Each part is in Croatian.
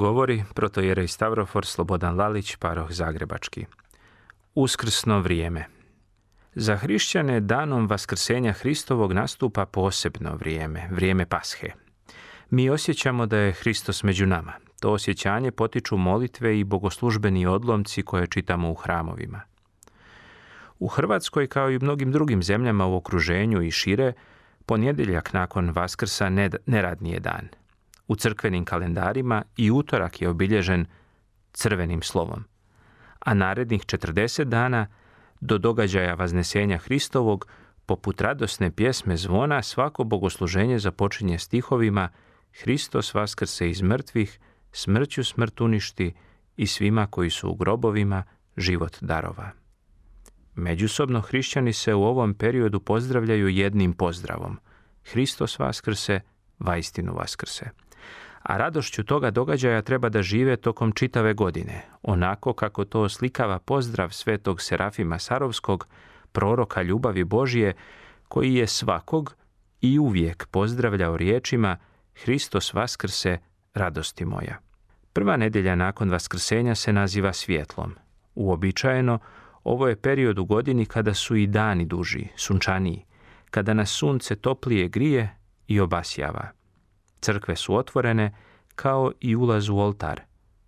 Govori protojerej Stavrofor Slobodan Lalić, paroh Zagrebački. Uskrsno vrijeme. Za hrišćane danom Vaskrsenja Hristovog nastupa posebno vrijeme, vrijeme Pashe. Mi osjećamo da je Hristos među nama. To osjećanje potiču molitve i bogoslužbeni odlomci koje čitamo u hramovima. U Hrvatskoj, kao i mnogim drugim zemljama u okruženju i šire, ponedjeljak nakon Vaskrsa neradni je dan – u crkvenim kalendarima i utorak je obilježen crvenim slovom, a narednih 40 dana do događaja Vaznesenja Hristovog poput radosne pjesme zvona svako bogosluženje započinje stihovima Hristos vaskrse iz mrtvih, smrću smrt uništi i svima koji su u grobovima život darova. Međusobno hrišćani se u ovom periodu pozdravljaju jednim pozdravom. Hristos vaskrse, vaistinu vaskrse a radošću toga događaja treba da žive tokom čitave godine, onako kako to oslikava pozdrav svetog Serafima Sarovskog, proroka ljubavi Božije, koji je svakog i uvijek pozdravljao riječima Hristos vaskrse, radosti moja. Prva nedjelja nakon vaskrsenja se naziva svjetlom. Uobičajeno, ovo je period u godini kada su i dani duži, sunčaniji, kada nas sunce toplije grije i obasjava. Crkve su otvorene kao i ulaz u oltar,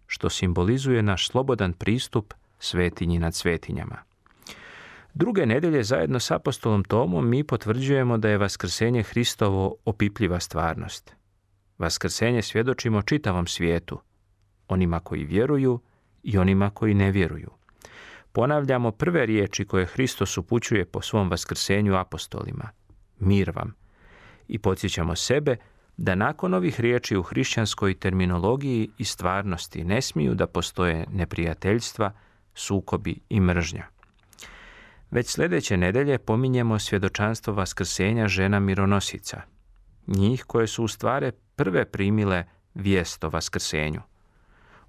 što simbolizuje naš slobodan pristup svetinji nad svetinjama. Druge nedelje zajedno s apostolom Tomom mi potvrđujemo da je Vaskrsenje Hristovo opipljiva stvarnost. Vaskrsenje svjedočimo čitavom svijetu, onima koji vjeruju i onima koji ne vjeruju. Ponavljamo prve riječi koje Hristos upućuje po svom vaskrsenju apostolima. Mir vam. I podsjećamo sebe da nakon ovih riječi u hrišćanskoj terminologiji i stvarnosti ne smiju da postoje neprijateljstva, sukobi i mržnja. Već sljedeće nedelje pominjemo svjedočanstvo vaskrsenja žena mironosica, njih koje su u stvari prve primile vijest o vaskrsenju.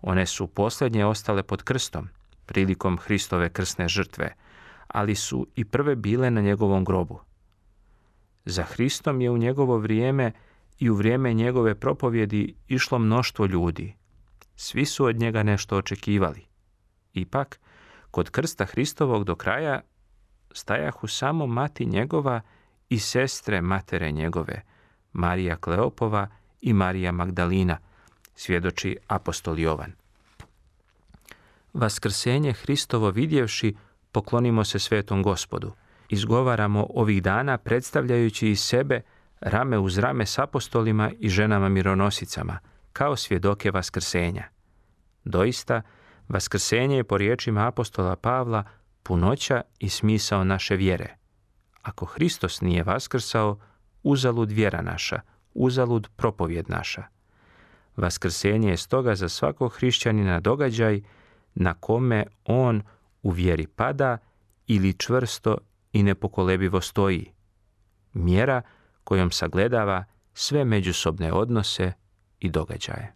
One su posljednje ostale pod krstom, prilikom Hristove krsne žrtve, ali su i prve bile na njegovom grobu. Za Hristom je u njegovo vrijeme i u vrijeme njegove propovjedi išlo mnoštvo ljudi. Svi su od njega nešto očekivali. Ipak, kod krsta Hristovog do kraja stajahu samo mati njegova i sestre matere njegove, Marija Kleopova i Marija Magdalina, svjedoči apostol Jovan. Vaskrsenje Hristovo vidjevši, poklonimo se svetom gospodu. Izgovaramo ovih dana predstavljajući iz sebe rame uz rame s apostolima i ženama mironosicama, kao svjedoke vaskrsenja. Doista, vaskrsenje je po riječima apostola Pavla punoća i smisao naše vjere. Ako Hristos nije vaskrsao, uzalud vjera naša, uzalud propovjed naša. Vaskrsenje je stoga za svakog hrišćanina događaj na kome on u vjeri pada ili čvrsto i nepokolebivo stoji. Mjera kojom sagledava sve međusobne odnose i događaje.